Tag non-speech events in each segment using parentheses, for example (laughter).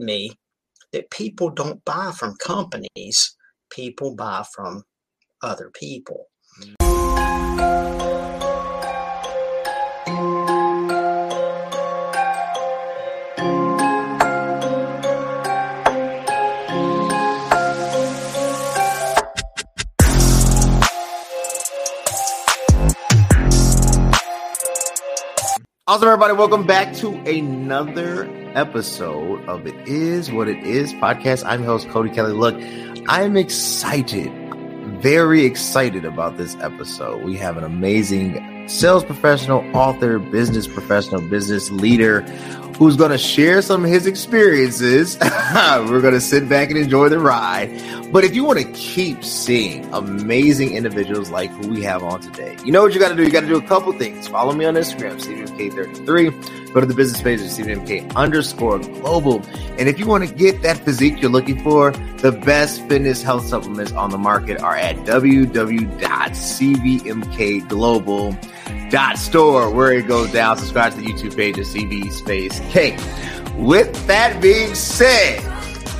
me that people don't buy from companies, people buy from other people. Awesome, everybody. Welcome back to another episode of It Is What It Is podcast. I'm your host, Cody Kelly. Look, I'm excited, very excited about this episode. We have an amazing sales professional, author, business professional, business leader who's going to share some of his experiences. (laughs) We're going to sit back and enjoy the ride. But if you want to keep seeing amazing individuals like who we have on today, you know what you got to do? You got to do a couple things. Follow me on Instagram, CVMK33. Go to the business page of CVMK underscore global. And if you want to get that physique you're looking for, the best fitness health supplements on the market are at www.cvmkglobal.com dot store where it goes down. Subscribe to the YouTube page of CV Space K. With that being said,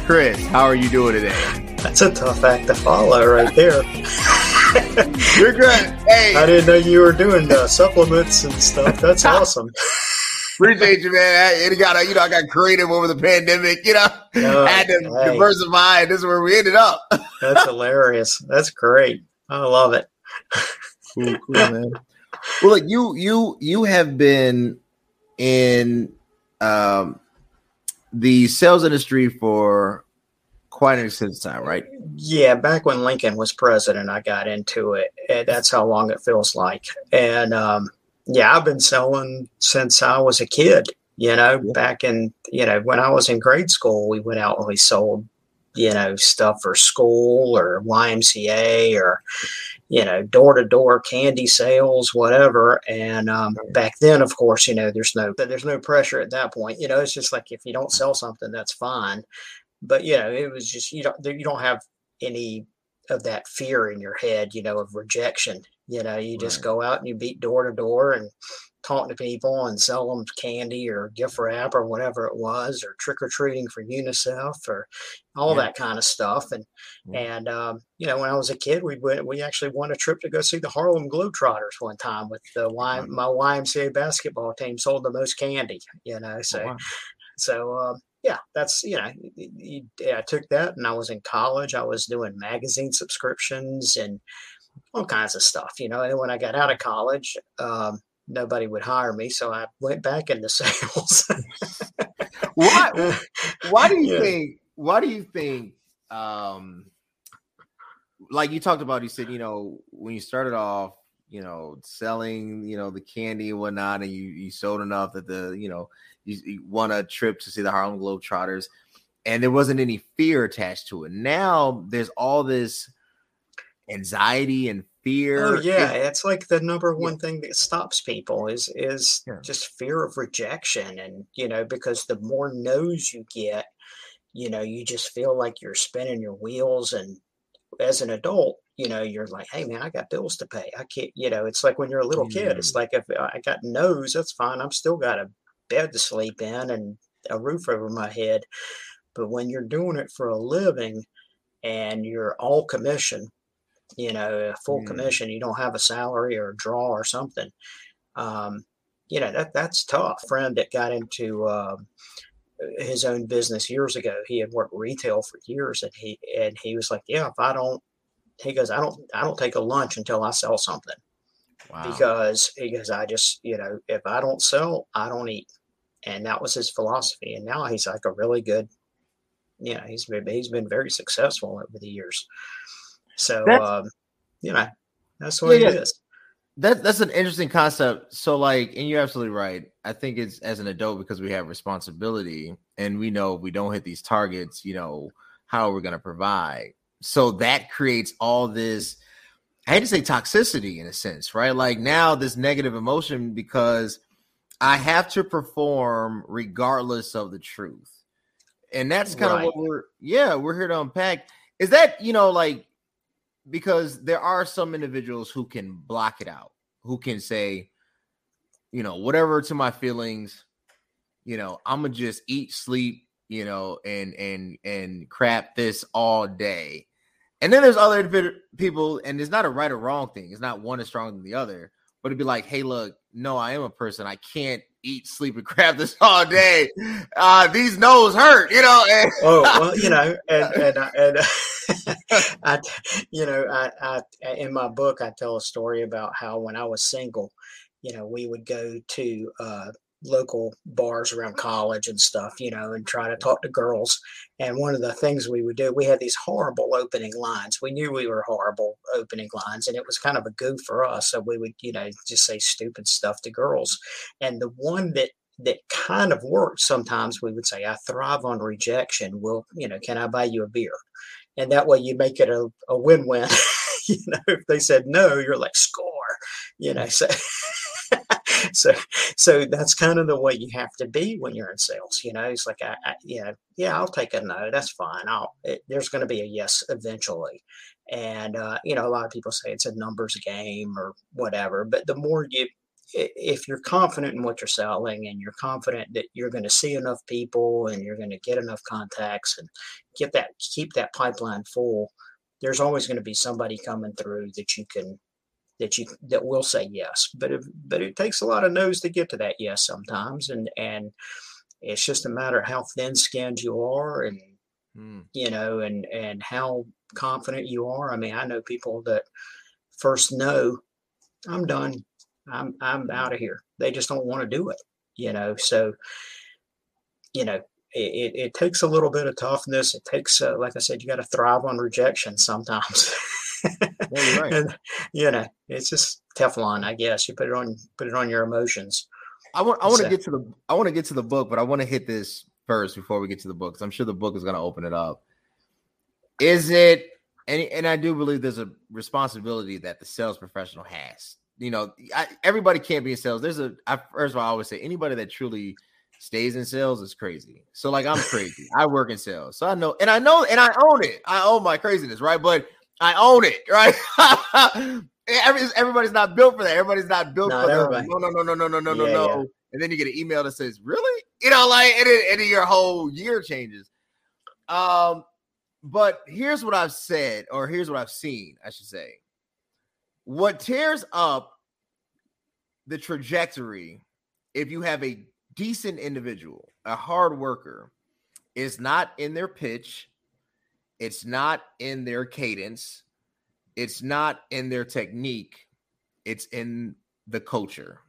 Chris, how are you doing today? That's a tough act to follow right there. (laughs) You're good. Hey, I didn't know you were doing the supplements and stuff. That's (laughs) awesome. Appreciate you, man. I got, you know, I got creative over the pandemic. You know, oh, (laughs) had to hey. diversify, and this is where we ended up. (laughs) That's hilarious. That's great. I love it. Cool, cool, man well, like you, you, you have been in um, the sales industry for quite an extensive time, right? Yeah, back when Lincoln was president, I got into it. And that's how long it feels like. And um, yeah, I've been selling since I was a kid. You know, yeah. back in you know when I was in grade school, we went out and we sold you know stuff for school or YMCA or you know, door to door candy sales, whatever. And um, back then, of course, you know, there's no there's no pressure at that point. You know, it's just like if you don't sell something, that's fine. But you know, it was just you don't you don't have any of that fear in your head, you know, of rejection. You know, you just right. go out and you beat door to door and talk to people and sell them candy or gift wrap or whatever it was, or trick or treating for UNICEF or all yeah. that kind of stuff. And yeah. and um, you know, when I was a kid, we went we actually won a trip to go see the Harlem Globetrotters one time with the y, my YMCA basketball team sold the most candy. You know, so oh, wow. so. Um, yeah, that's you know, yeah, I took that, and I was in college. I was doing magazine subscriptions and all kinds of stuff, you know. And when I got out of college, um, nobody would hire me, so I went back into (laughs) sales. why? Why do you yeah. think? Why do you think? Um, like you talked about, you said you know when you started off, you know, selling, you know, the candy and whatnot, and you you sold enough that the you know you, you won a trip to see the Harlem Globetrotters, and there wasn't any fear attached to it. Now there's all this anxiety and fear. Oh yeah, it's like the number one yeah. thing that stops people is is yeah. just fear of rejection, and you know because the more no's you get, you know you just feel like you're spinning your wheels, and as an adult, you know you're like, hey man, I got bills to pay. I can't, you know, it's like when you're a little kid. It's mm. like if I got no's, that's fine. I'm still got a bed to sleep in and a roof over my head. But when you're doing it for a living and you're all commission you know, full mm. commission, you don't have a salary or a draw or something. Um, you know, that that's tough. Friend that got into uh, his own business years ago, he had worked retail for years and he and he was like, Yeah, if I don't he goes, I don't I don't take a lunch until I sell something. Wow. Because he goes, I just, you know, if I don't sell, I don't eat. And that was his philosophy. And now he's like a really good, you know, he's been he's been very successful over the years. So, um, you know, that's what yeah, it yeah. is. That, that's an interesting concept. So, like, and you're absolutely right. I think it's as an adult because we have responsibility and we know if we don't hit these targets, you know, how we're we going to provide? So that creates all this, I hate to say toxicity in a sense, right? Like now this negative emotion because I have to perform regardless of the truth. And that's kind right. of what we're, yeah, we're here to unpack. Is that, you know, like because there are some individuals who can block it out, who can say, you know, whatever to my feelings, you know, I'm gonna just eat, sleep, you know, and and and crap this all day. And then there's other people, and it's not a right or wrong thing. It's not one is stronger than the other, but it'd be like, hey, look, no, I am a person. I can't eat, sleep, and crap this (laughs) all day. Uh, these no's hurt, you know. And- (laughs) oh well, you know, (laughs) and and and I, you know, I, I in my book I tell a story about how when I was single, you know, we would go to uh, local bars around college and stuff, you know, and try to talk to girls. And one of the things we would do, we had these horrible opening lines. We knew we were horrible opening lines, and it was kind of a goof for us. So we would, you know, just say stupid stuff to girls. And the one that that kind of worked sometimes we would say, I thrive on rejection. Well, you know, can I buy you a beer? And that way you make it a, a win-win. (laughs) you know, if they said no, you're like score, you know, so (laughs) (laughs) so so that's kind of the way you have to be when you're in sales you know? It's like I, I you know yeah i'll take a no that's fine. I'll it, there's going to be a yes eventually. And uh, you know a lot of people say it's a numbers game or whatever but the more you if you're confident in what you're selling and you're confident that you're going to see enough people and you're going to get enough contacts and get that keep that pipeline full there's always going to be somebody coming through that you can that you that will say yes. But if, but it takes a lot of no's to get to that yes sometimes, and and it's just a matter of how thin-skinned you are, and mm. you know, and and how confident you are. I mean, I know people that first know, I'm done, I'm I'm out of here. They just don't want to do it, you know. So, you know, it, it, takes a little bit of toughness. It takes, uh, like I said, you got to thrive on rejection sometimes. (laughs) (laughs) right. and, you know, it's just Teflon, I guess. You put it on, put it on your emotions. I want, I want to get to the, I want to get to the book, but I want to hit this first before we get to the book. I'm sure the book is going to open it up. Is it, and, and I do believe there's a responsibility that the sales professional has. You know, I, everybody can't be in sales. There's a, I, first of all, I always say anybody that truly stays in sales is crazy. So like I'm crazy. (laughs) I work in sales. So I know and I know and I own it. I own my craziness, right? But I own it, right? (laughs) Every, everybody's not built for that. Everybody's not built not for that. No, no, no, no, no, no, no, yeah, no, no. Yeah. And then you get an email that says, "Really?" You know, like and, it, and your whole year changes. Um, but here's what I've said, or here's what I've seen, I should say. What tears up the trajectory if you have a decent individual, a hard worker, is not in their pitch, it's not in their cadence, it's not in their technique, it's in the culture.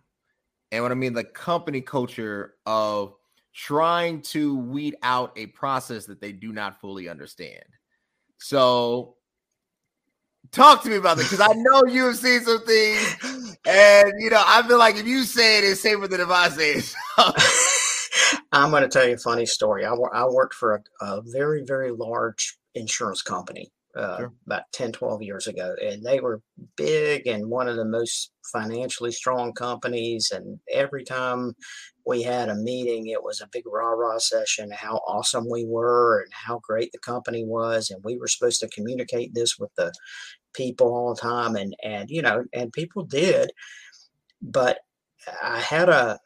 And what I mean, the company culture of trying to weed out a process that they do not fully understand. So talk to me about that because I know you've seen some things, and you know I feel like if you say it, it's safer than if I say it. (laughs) I'm going to tell you a funny story. I, I worked for a, a very very large insurance company uh, sure. about 10, 12 years ago, and they were big and one of the most financially strong companies. And every time we had a meeting, it was a big rah rah session, how awesome we were and how great the company was. And we were supposed to communicate this with the people all the time. And, and, you know, and people did. But I had a,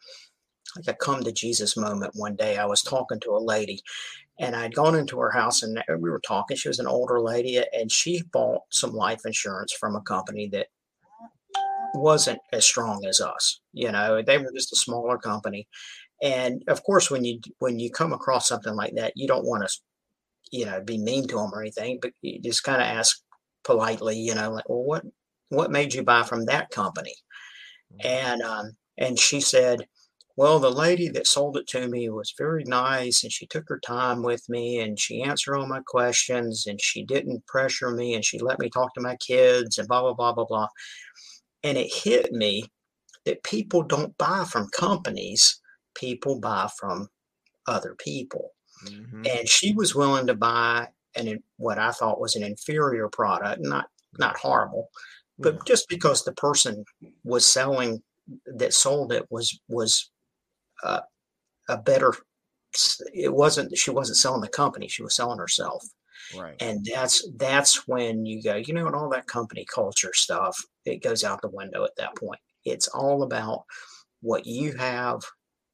like a come to Jesus moment one day. I was talking to a lady and I'd gone into her house and we were talking. She was an older lady and she bought some life insurance from a company that wasn't as strong as us. You know, they were just a smaller company. And of course, when you when you come across something like that, you don't want to, you know, be mean to them or anything, but you just kind of ask politely, you know, like, well, what what made you buy from that company? Mm-hmm. And um, and she said, well, the lady that sold it to me was very nice and she took her time with me and she answered all my questions and she didn't pressure me and she let me talk to my kids and blah, blah, blah, blah, blah. And it hit me that people don't buy from companies, people buy from other people. Mm-hmm. And she was willing to buy an what I thought was an inferior product, not not horrible, but mm. just because the person was selling that sold it was was uh, a better it wasn't she wasn't selling the company she was selling herself. Right. And that's that's when you go you know and all that company culture stuff it goes out the window at that point. It's all about what you have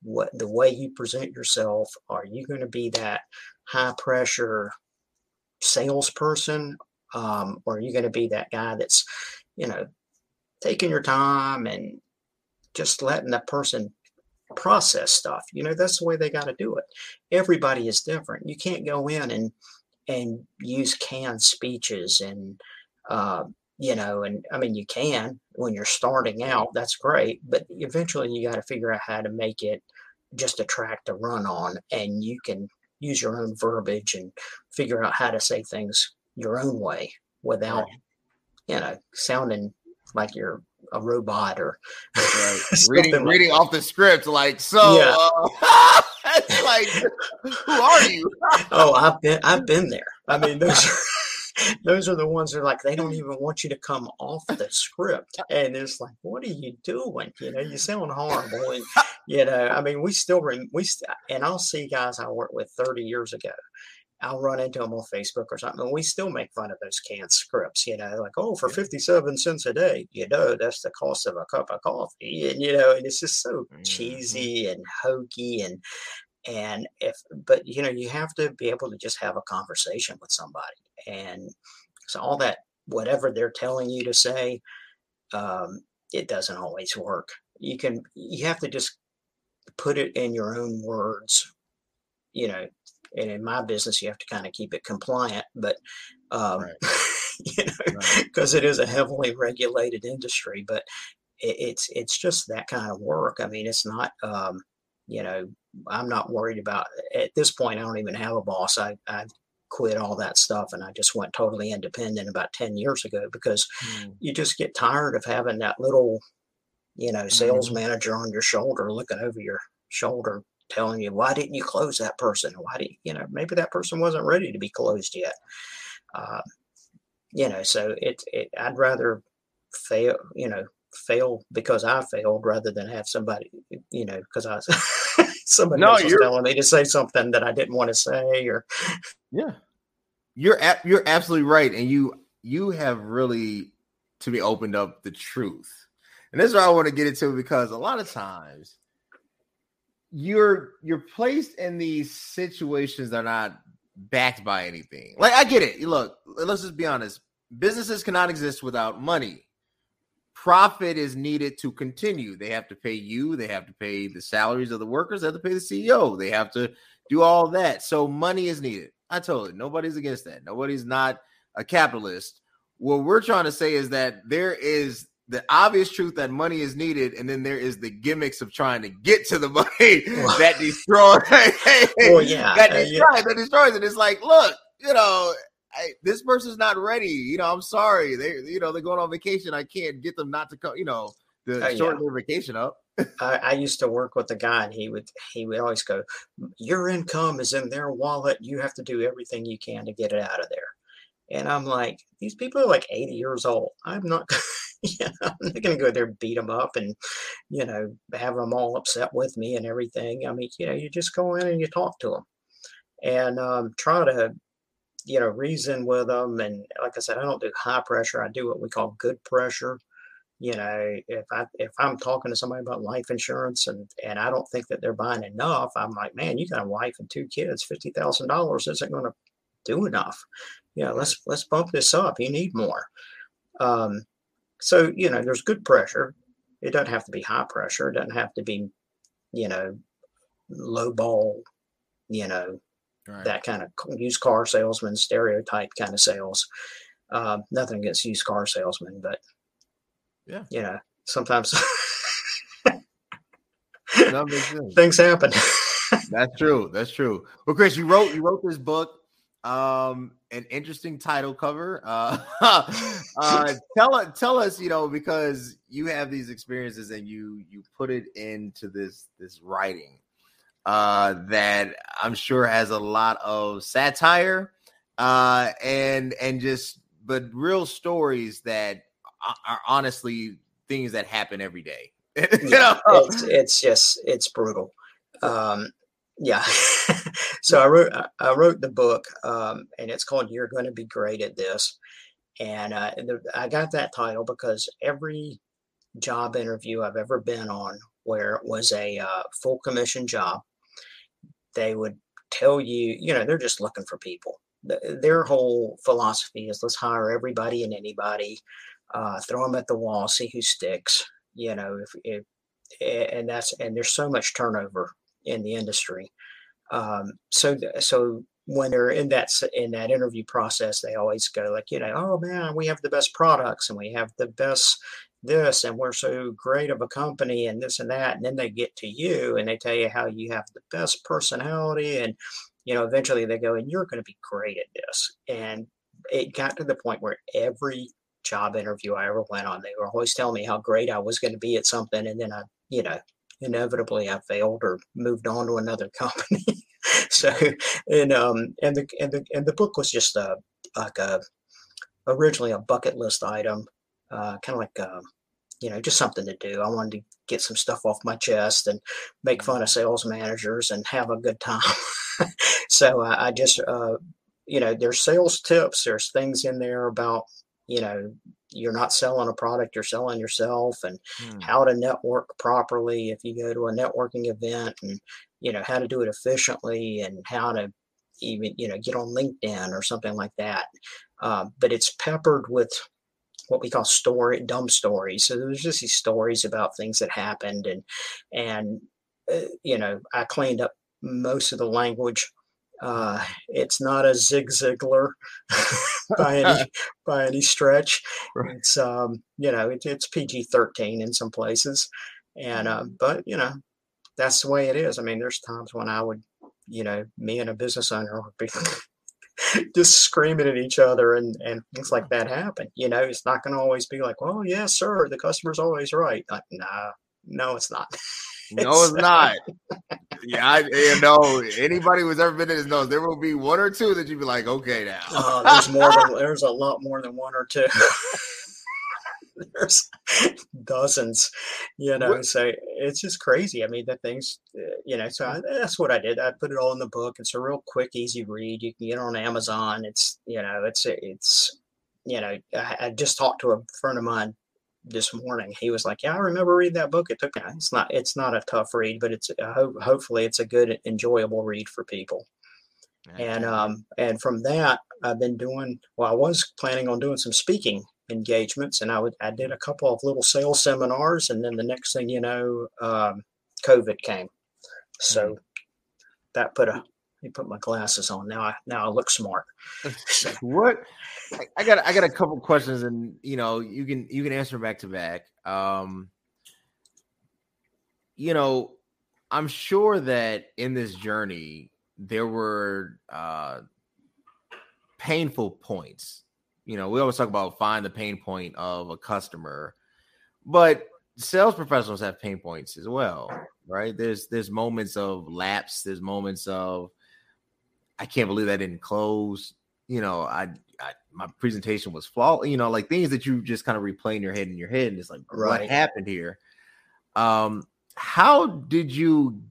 what the way you present yourself. Are you going to be that high pressure salesperson, um, or are you going to be that guy that's, you know, taking your time and just letting the person process stuff. You know, that's the way they got to do it. Everybody is different. You can't go in and and use canned speeches and uh, you know, and I mean you can when you're starting out, that's great, but eventually you got to figure out how to make it just a track to run on and you can use your own verbiage and figure out how to say things your own way without right. you know sounding like you're a robot or right. (laughs) reading like reading off the script like so yeah. uh, (laughs) it's like who are you? (laughs) Oh i've been i've been there. I mean those are, those are the ones that are like they don't even want you to come off the script. And it's like what are you doing? You know you sound horrible. And you know i mean we still we st- and i'll see guys i worked with 30 years ago I'll run into them on Facebook or something. And we still make fun of those canned scripts, you know, like, oh, for 57 cents a day, you know, that's the cost of a cup of coffee. And, you know, and it's just so mm-hmm. cheesy and hokey and, and if, but, you know, you have to be able to just have a conversation with somebody. And so all that, whatever they're telling you to say, um, it doesn't always work. You can, you have to just put it in your own words, you know, and in my business you have to kind of keep it compliant but um, right. (laughs) you know because right. it is a heavily regulated industry but it, it's it's just that kind of work i mean it's not um, you know i'm not worried about at this point i don't even have a boss i i quit all that stuff and i just went totally independent about 10 years ago because mm. you just get tired of having that little you know sales mm. manager on your shoulder looking over your shoulder telling you why didn't you close that person? Why did you know maybe that person wasn't ready to be closed yet. Uh, you know so it, it i'd rather fail you know fail because i failed rather than have somebody you know because i (laughs) somebody no, else was telling me to say something that i didn't want to say or yeah. You're you're absolutely right and you you have really to be opened up the truth. And this is what i want to get into because a lot of times you're you're placed in these situations that are not backed by anything. Like I get it. Look, let's just be honest. Businesses cannot exist without money. Profit is needed to continue. They have to pay you, they have to pay the salaries of the workers, they have to pay the CEO, they have to do all that. So money is needed. I told you, nobody's against that. Nobody's not a capitalist. What we're trying to say is that there is the obvious truth that money is needed, and then there is the gimmicks of trying to get to the (laughs) money that destroys. (laughs) well, yeah, that destroys, yeah. that destroys it. It's like, look, you know, I, this person's not ready. You know, I'm sorry. They, you know, they're going on vacation. I can't get them not to come. You know, to uh, shorten yeah. their vacation up. (laughs) I, I, used to work with a guy, and he would he would always go, "Your income is in their wallet. You have to do everything you can to get it out of there." And I'm like, these people are like 80 years old. I'm not, you know, I'm not going to go there and beat them up and, you know, have them all upset with me and everything. I mean, you know, you just go in and you talk to them and um, try to, you know, reason with them. And like I said, I don't do high pressure. I do what we call good pressure. You know, if I if I'm talking to somebody about life insurance and and I don't think that they're buying enough, I'm like, man, you got a wife and two kids, fifty thousand dollars isn't going to do enough yeah, let's let's bump this up. You need more. Um, so you know, there's good pressure. It doesn't have to be high pressure. It doesn't have to be, you know, low ball. You know, right. that kind of used car salesman stereotype kind of sales. Um, nothing against used car salesmen, but yeah, you know, sometimes (laughs) things happen. (laughs) That's true. That's true. Well, Chris, you wrote you wrote this book um an interesting title cover uh (laughs) uh tell tell us you know because you have these experiences and you you put it into this this writing uh that i'm sure has a lot of satire uh and and just but real stories that are honestly things that happen every day. (laughs) Yeah, it's, it's just it's brutal. Um yeah. (laughs) so I wrote I wrote the book, um, and it's called "You're Going to Be Great at This," and uh, the, I got that title because every job interview I've ever been on where it was a uh, full commission job. They would tell you, you know, they're just looking for people. their whole philosophy is let's hire everybody and anybody, uh, throw them at the wall, see who sticks. You know, if, if and that's and there's so much turnover in the industry. Um, so so when they're in that in that interview process, they always go like, you know, oh man, we have the best products and we have the best this and we're so great of a company and this and that and then they get to you and they tell you how you have the best personality and you know eventually they go and you're going to be great at this and it got to the point where every job interview i ever went on they were always telling me how great i was going to be at something and then i you know inevitably i failed or moved on to another (laughs) company so and um and the and the and the book was just a like a originally a bucket list item uh, kind of like um, you know just something to do. I wanted to get some stuff off my chest and make fun of mm-hmm. sales managers and have a good time. (laughs) so I, I just uh, you know there's sales tips. There's things in there about you know you're not selling a product you're selling yourself and hmm. how to network properly if you go to a networking event and you know how to do it efficiently and how to even you know get on linkedin or something like that uh, but it's peppered with what we call story dumb stories. So there's just these stories about things that happened, and and uh, you know I cleaned up most of the language. Uh, it's not a Zig Ziglar (laughs) by any (laughs) by any stretch. Right. It's um, you know it, it's PG thirteen in some places, and uh, but you know that's the way it is. I mean, there's times when I would, you know, me and a business owner would be (laughs) just screaming at each other and, and things like that happen. You know, it's not going to always be like, well, yes, sir, the customer's always right. Like, nah, no, it's not. No, it's not. yeah, I, you know, anybody who's ever been in this knows there will be one or two that you'd be like, okay, now. uh, there's more than, there's a lot more than one or two. (laughs) there's dozens, you know. What? So it's just crazy. I mean, the things, uh, you know. So I, that's what I did. I put it all in the book. It's a real quick, easy read. You can get it on Amazon. It's you know, it's it's you know. I, I just talked to a friend of mine this morning. He was like, "Yeah, I remember reading that book. It took me. It's not. It's not a tough read, but it's uh, ho- hopefully it's a good, enjoyable read for people." And um, and from that, I've been doing. Well, I was planning on doing some speaking engagements, and I would I did a couple of little sales seminars, and then the next thing you know, um, COVID came, so mm-hmm. that put a you put my glasses on now. I now I look smart. (laughs) what I got I got a couple questions, and you know you can you can answer back to back. Um, you know, I'm sure that in this journey there were uh, painful points you know, we always talk about find the pain point of a customer, but sales professionals have pain points as well, right? There's there's moments of lapse, there's moments of I can't believe that didn't close. You know, I, I my presentation was flawed. You know, like things that you just kind of replay in your head in your head, and it's like, right. what happened here? Um, how did you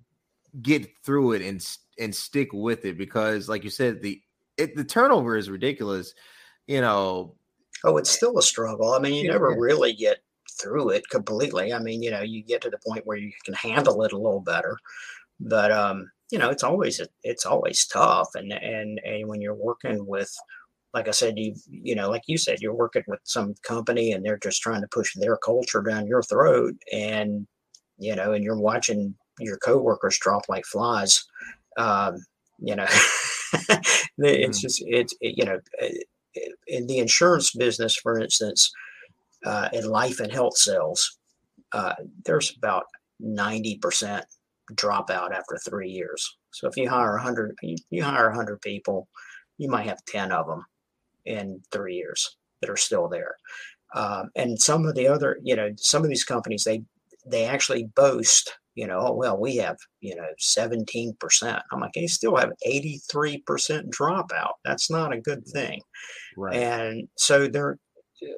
get through it and and stick with it? Because, like you said, the it, the turnover is ridiculous you know. Oh, it's still a struggle. I mean, you never really get through it completely. I mean, you know, you get to the point where you can handle it a little better, but um, you know, it's always it's always tough. And and and when you're working with, like I said, you you know, like you said, you're working with some company and they're just trying to push their culture down your throat, and you know, and you're watching your coworkers drop like flies. Um, you know, (laughs) it's mm. just it's it, you know in the insurance business, for instance, uh, in life and health sales, uh, there's about 90% dropout after three years. So if you hire 100, you, you hire 100 people, you might have 10 of them in three years that are still there. Um, and some of the other, you know, some of these companies, they they actually boast you know, oh, well, we have, you know, 17%. I'm like, you still have 83% dropout. That's not a good thing. Right. And so they're,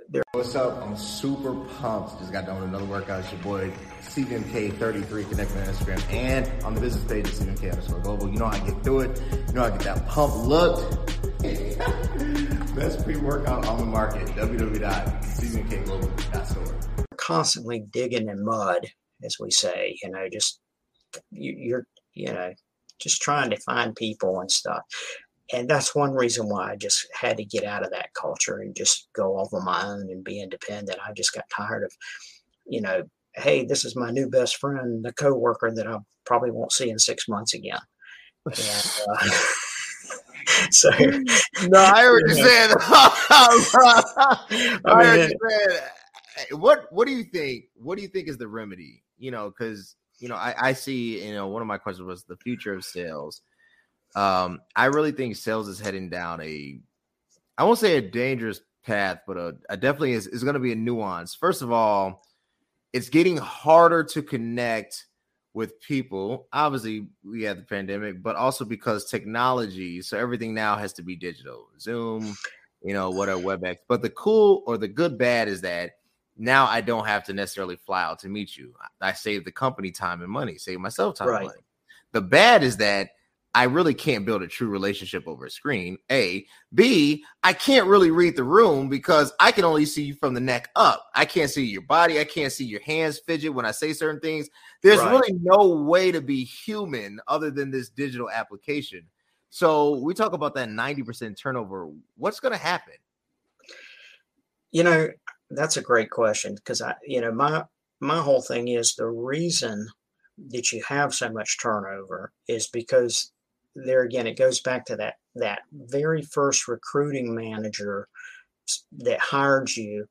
they're. What's up? I'm super pumped. Just got done with another workout. It's your boy, CVMK33. Connect me on Instagram and on the business page at CVMK underscore global. You know how I get through it. You know how I get that pump looked. (laughs) Best pre-workout on the market, www.cvmkglobal.store. Constantly digging in mud as we say. You know, just you, you're you know just trying to find people and stuff. And that's one reason why I just had to get out of that culture and just go off on my own and be independent. I just got tired of, you know, hey, this is my new best friend, the coworker that I probably won't see in six months again. And, (laughs) uh, (laughs) so no, I heard you saying. (laughs) I, I heard you saying. What What do you think? What do you think is the remedy? You know, because you know, I, I see. You know, one of my questions was the future of sales. Um, I really think sales is heading down a, I won't say a dangerous path, but a, a definitely is, is going to be a nuance. First of all, it's getting harder to connect with people. Obviously, we had the pandemic, but also because technology, so everything now has to be digital. Zoom, you know, what a WebEx. But the cool or the good bad is that now I don't have to necessarily fly out to meet you. I save the company time and money, save myself time right. and money. The bad is that I really can't build a true relationship over a screen. A, B, I can't really read the room because I can only see you from the neck up. I can't see your body. I can't see your hands fidget when I say certain things. There's right. really no way to be human other than this digital application. So we talk about that 90% turnover. What's going to happen? You know, that's a great question because I, you know, my my whole thing is the reason that you have so much turnover is because there again, it goes back to that that very first recruiting manager that hired you,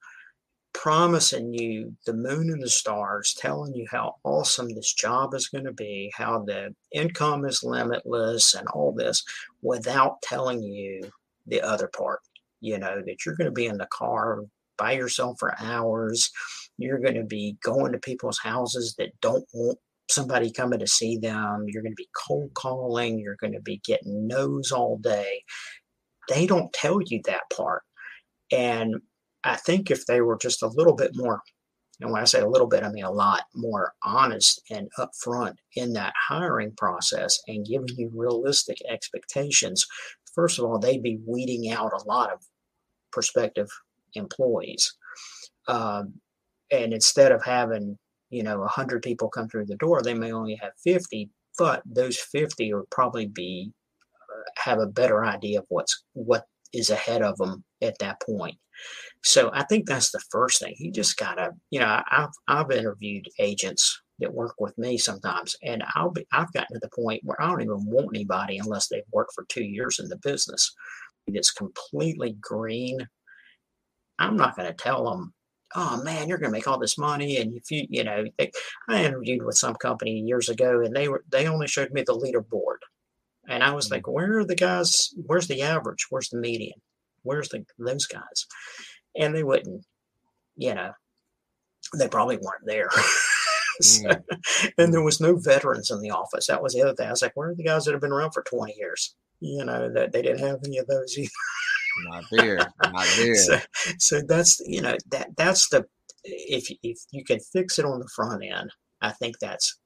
promising you the moon and the stars, telling you how awesome this job is going to be, how the income is limitless, and all this, without telling you the other part. You know that you're going to be in the car by yourself for hours. You're going to be going to people's houses that don't want somebody coming to see them. You're going to be cold calling. You're going to be getting no's all day. They don't tell you that part. And I think if they were just a little bit more, and when I say a little bit, I mean a lot more honest and upfront in that hiring process and giving you realistic expectations, first of all, they'd be weeding out a lot of prospective employees. Um, and instead of having you know 100 people come through the door they may only have 50 but those 50 will probably be uh, have a better idea of what's what is ahead of them at that point. So i think that's the first thing you just gotta you know i've i've interviewed agents that work with me sometimes and i'll be i've gotten to the point where i don't even want anybody unless they've worked for two years in the business. It's completely green. I'm not going to tell them oh man, you're going to make all this money. And if you, you know, they, I interviewed with some company years ago and they were, they only showed me the leaderboard. And I was mm-hmm. like, where are the guys? Where's the average? Where's the median? Where's the, those guys? And they wouldn't, you know, they probably weren't there. (laughs) so, mm. and there was no veterans in the office. That was the other thing. I was like, where are the guys that have been around for 20 years? You know, that they didn't have any of those either not there, not (laughs) there. so, so that's you know that that's the if if you can fix it on the front end, I think that's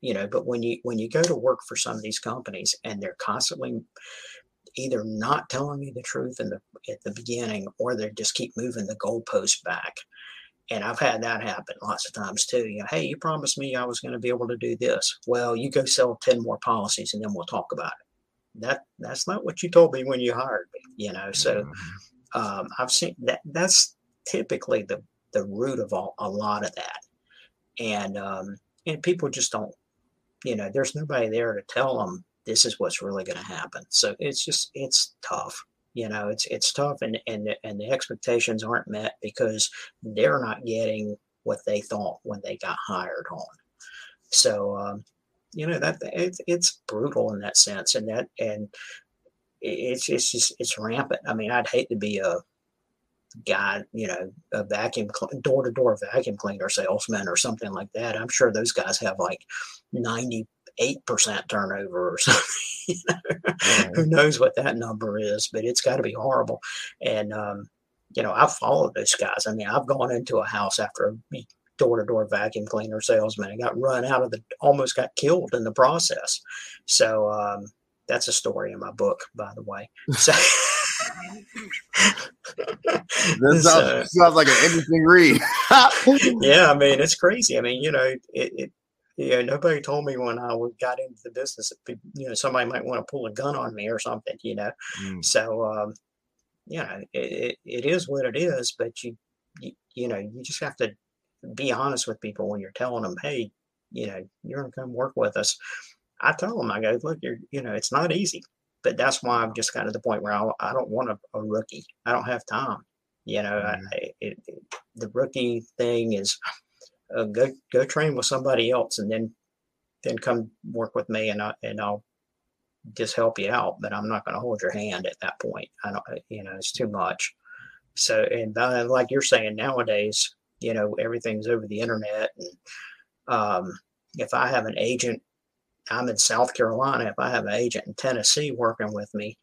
you know. But when you when you go to work for some of these companies and they're constantly either not telling you the truth in the at the beginning or they just keep moving the goalpost back. And I've had that happen lots of times too. You know, hey, you promised me I was going to be able to do this. Well, you go sell 10 more policies and then we'll talk about it that that's not what you told me when you hired me you know so mm-hmm. um, i've seen that that's typically the the root of all, a lot of that. And um, and people just don't you know there's nobody there to tell them this is what's really going to happen. So it's just it's tough you know it's it's tough and and and the expectations aren't met because they're not getting what they thought when they got hired on. So um, you know that it's it's brutal in that sense, and that and it's it's just it's rampant. I mean, I'd hate to be a guy, you know, a vacuum door to door vacuum cleaner salesman or something like that. I'm sure those guys have like ninety eight percent turnover or (laughs) something. You know? Who knows what that number is? But it's got to be horrible. And um, you know, I've followed those guys. I mean, I've gone into a house after a door to door vacuum cleaner salesman and got run out of the, almost got killed in the process. So um, that's a story in my book, by the way. (laughs) So, this (laughs) sounds, sounds, like an interesting read. (laughs) yeah, I mean, it's crazy. I mean, you know, it, it yeah, nobody told me when I got into the business that you know somebody might want to pull a gun on me or something, you know. Mm. So um, yeah, it, it is what it is. But you, you you know you just have to be honest with people when you're telling them, hey, you know, you're gonna come work with us. I tell them, I go, look, you're you know, it's not easy, but that's why I've just got to the point where I, I don't want a, a rookie. I don't have time. You know, mm. I, it, it, the rookie thing is uh, go go train with somebody else and then then come work with me and I and I'll just help you out. But I'm not going to hold your hand at that point. I don't, you know, it's too much. So and like you're saying nowadays, you know, everything's over the internet. And um, if I have an agent, I'm in South Carolina. If I have an agent in Tennessee working with me,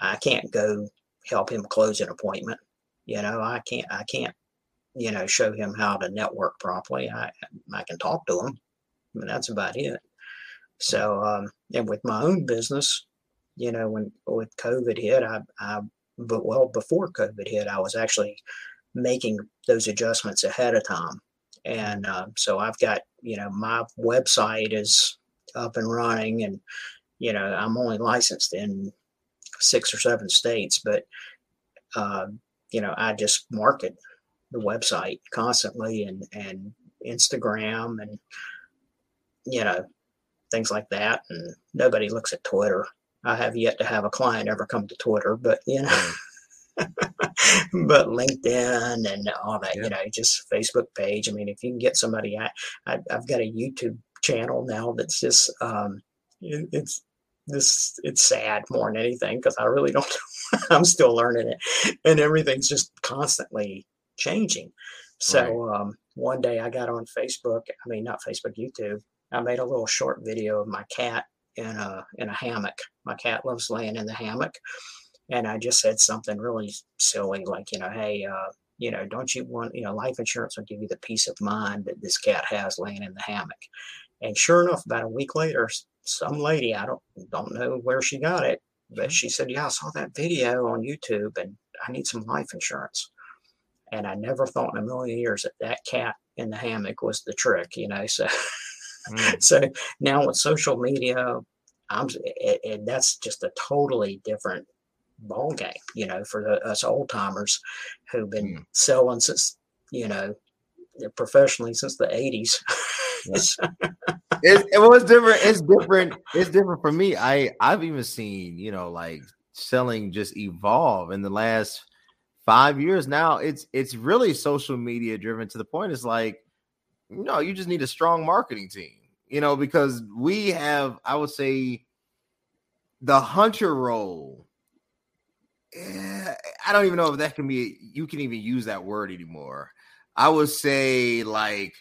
I can't go help him close an appointment. You know, I can't. I can't you know, show him how to network properly. I I can talk to him, but that's about it. So, um, and with my own business, you know, when with COVID hit, I, I, but well, before COVID hit, I was actually making those adjustments ahead of time. And uh, so I've got, you know, my website is up and running, and, you know, I'm only licensed in six or seven states, but, uh, you know, I just market the website constantly and and Instagram and you know things like that and nobody looks at Twitter. I have yet to have a client ever come to Twitter, but you know (laughs) but LinkedIn and all that, yeah. you know, just Facebook page. I mean, if you can get somebody, I, I have got a YouTube channel now that's just um, it, it's this it's sad more than anything because I really don't. (laughs) I'm still learning it, and everything's just constantly changing. So right. um, one day I got on Facebook. I mean, not Facebook, YouTube. I made a little short video of my cat in a in a hammock. My cat loves laying in the hammock, and I just said something really silly like, you know, hey, uh, you know, don't you want, you know, life insurance will give you the peace of mind that this cat has laying in the hammock. And sure enough, about a week later, some lady, I don't don't know where she got it, but she said, yeah, I saw that video on YouTube, and I need some life insurance. And I never thought in a million years that that cat in the hammock was the trick, you know. So, mm. (laughs) so now with social media, I'm and that's just a totally different ball game, you know, for the, us old timers who've been mm. selling since you know professionally since the 80s. (laughs) it, it was different. It's different. It's different for me. I I've even seen you know like selling just evolve in the last five years now, it's it's really social media driven to the point. It's like, know, you just need a strong marketing team, you know, because we have, I would say, the hunter role. Eh, I don't even know if that can be you can even use that word anymore. I would say like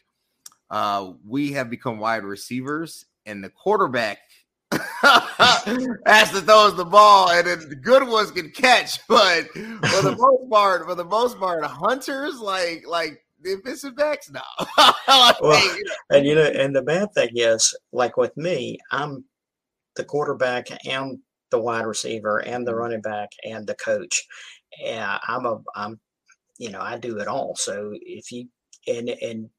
uh we have become wide receivers and the quarterback (laughs) (laughs) has to throw us the ball, and then the good ones can catch. (laughs) But for the most part, for the most part, hunters like like defensive backs now. well, and you know, and the bad thing is, like with me, I'm the quarterback and the wide receiver and the mm-hmm. running back and the coach. Yeah, I'm a I'm you know I do it all. So if you and and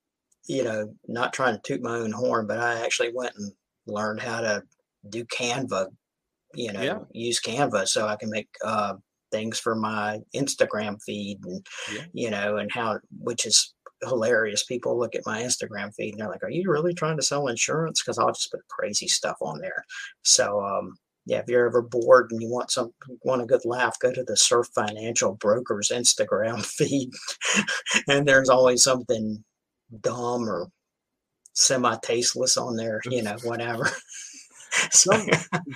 you know not trying to toot my own horn, but I actually went and learned how to do Canva, you know, yeah. use Canva so I can make uh, things for my Instagram feed and, yeah. you know, and how, which is hilarious. People look at my Instagram feed and they're like, are you really trying to sell insurance? Because I'll just put crazy stuff on there. So, um, yeah, if you're ever bored and you want some want a good laugh, go to the Surf Financial Brokers Instagram (laughs) feed, and there's always something dumb or semi tasteless on there, you know, whatever. (laughs) Some,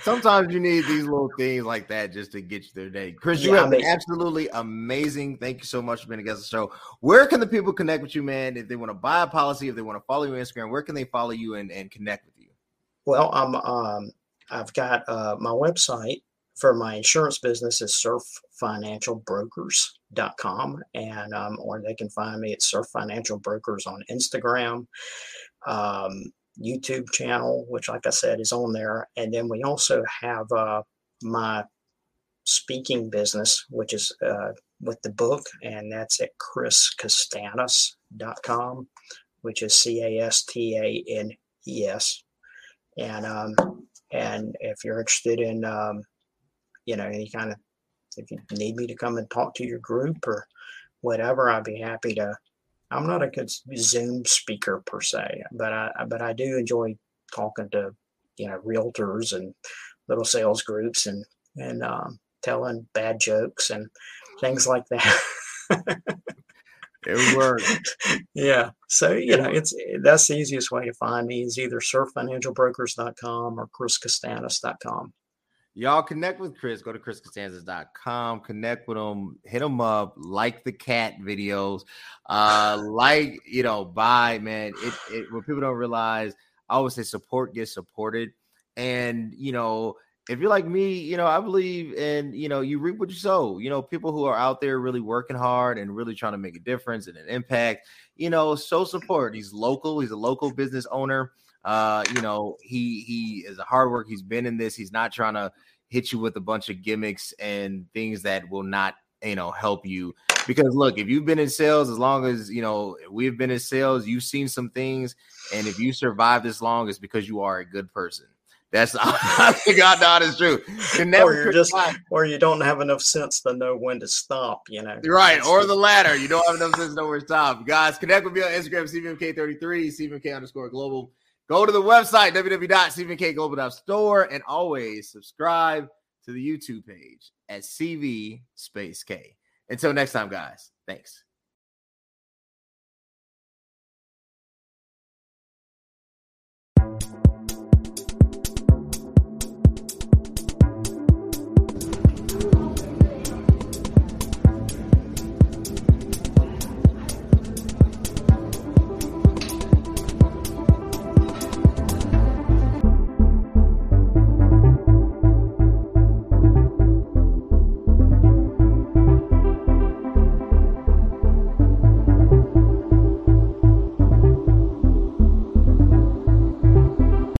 sometimes you need these little things like that just to get you their day. Chris, you yeah, have been absolutely amazing. Thank you so much for being a guest of the show. Where can the people connect with you, man? If they want to buy a policy, if they want to follow you on Instagram, where can they follow you and, and connect with you? Well, I'm um, I've got uh, my website for my insurance business is surffinancialbrokers.com and um, or they can find me at surf financial brokers on Instagram. Um, YouTube channel, which, like I said, is on there. And then we also have uh, my speaking business, which is uh, with the book, and that's at chriscastanes.com, which is C A S T A N E S. And um, and if you're interested in um, you know any kind of if you need me to come and talk to your group or whatever, I'd be happy to. I'm not a good Zoom speaker per se, but I but I do enjoy talking to you know realtors and little sales groups and and um, telling bad jokes and things like that. it works. (laughs) yeah. So, you know, it's that's the easiest way to find me is either surffinancialbrokers.com or chriscastanes.com. Y'all connect with Chris. Go to chriscastanes.com. Connect with him. Hit him up. Like the cat videos. Uh, (laughs) like, you know, buy, man. It, it what people don't realize, I always say support gets supported. And, you know, if you're like me, you know, I believe in, you know, you reap what you sow. You know, people who are out there really working hard and really trying to make a difference and an impact, you know, show support. He's local, he's a local business owner. Uh, you know, he he is a hard work. He's been in this. He's not trying to hit you with a bunch of gimmicks and things that will not, you know, help you. Because look, if you've been in sales as long as you know we've been in sales, you've seen some things, and if you survive this long, it's because you are a good person. That's (laughs) I think know is true. You or you're just, or you don't have enough sense to know when to stop. You know, right? That's or the, the latter. You don't have enough sense to know where to stop. Guys, connect with me on Instagram, CVMK33, CVMK underscore global. Go to the website www.cvmkglobal.store and always subscribe to the YouTube page at CV Space K. Until next time, guys. Thanks.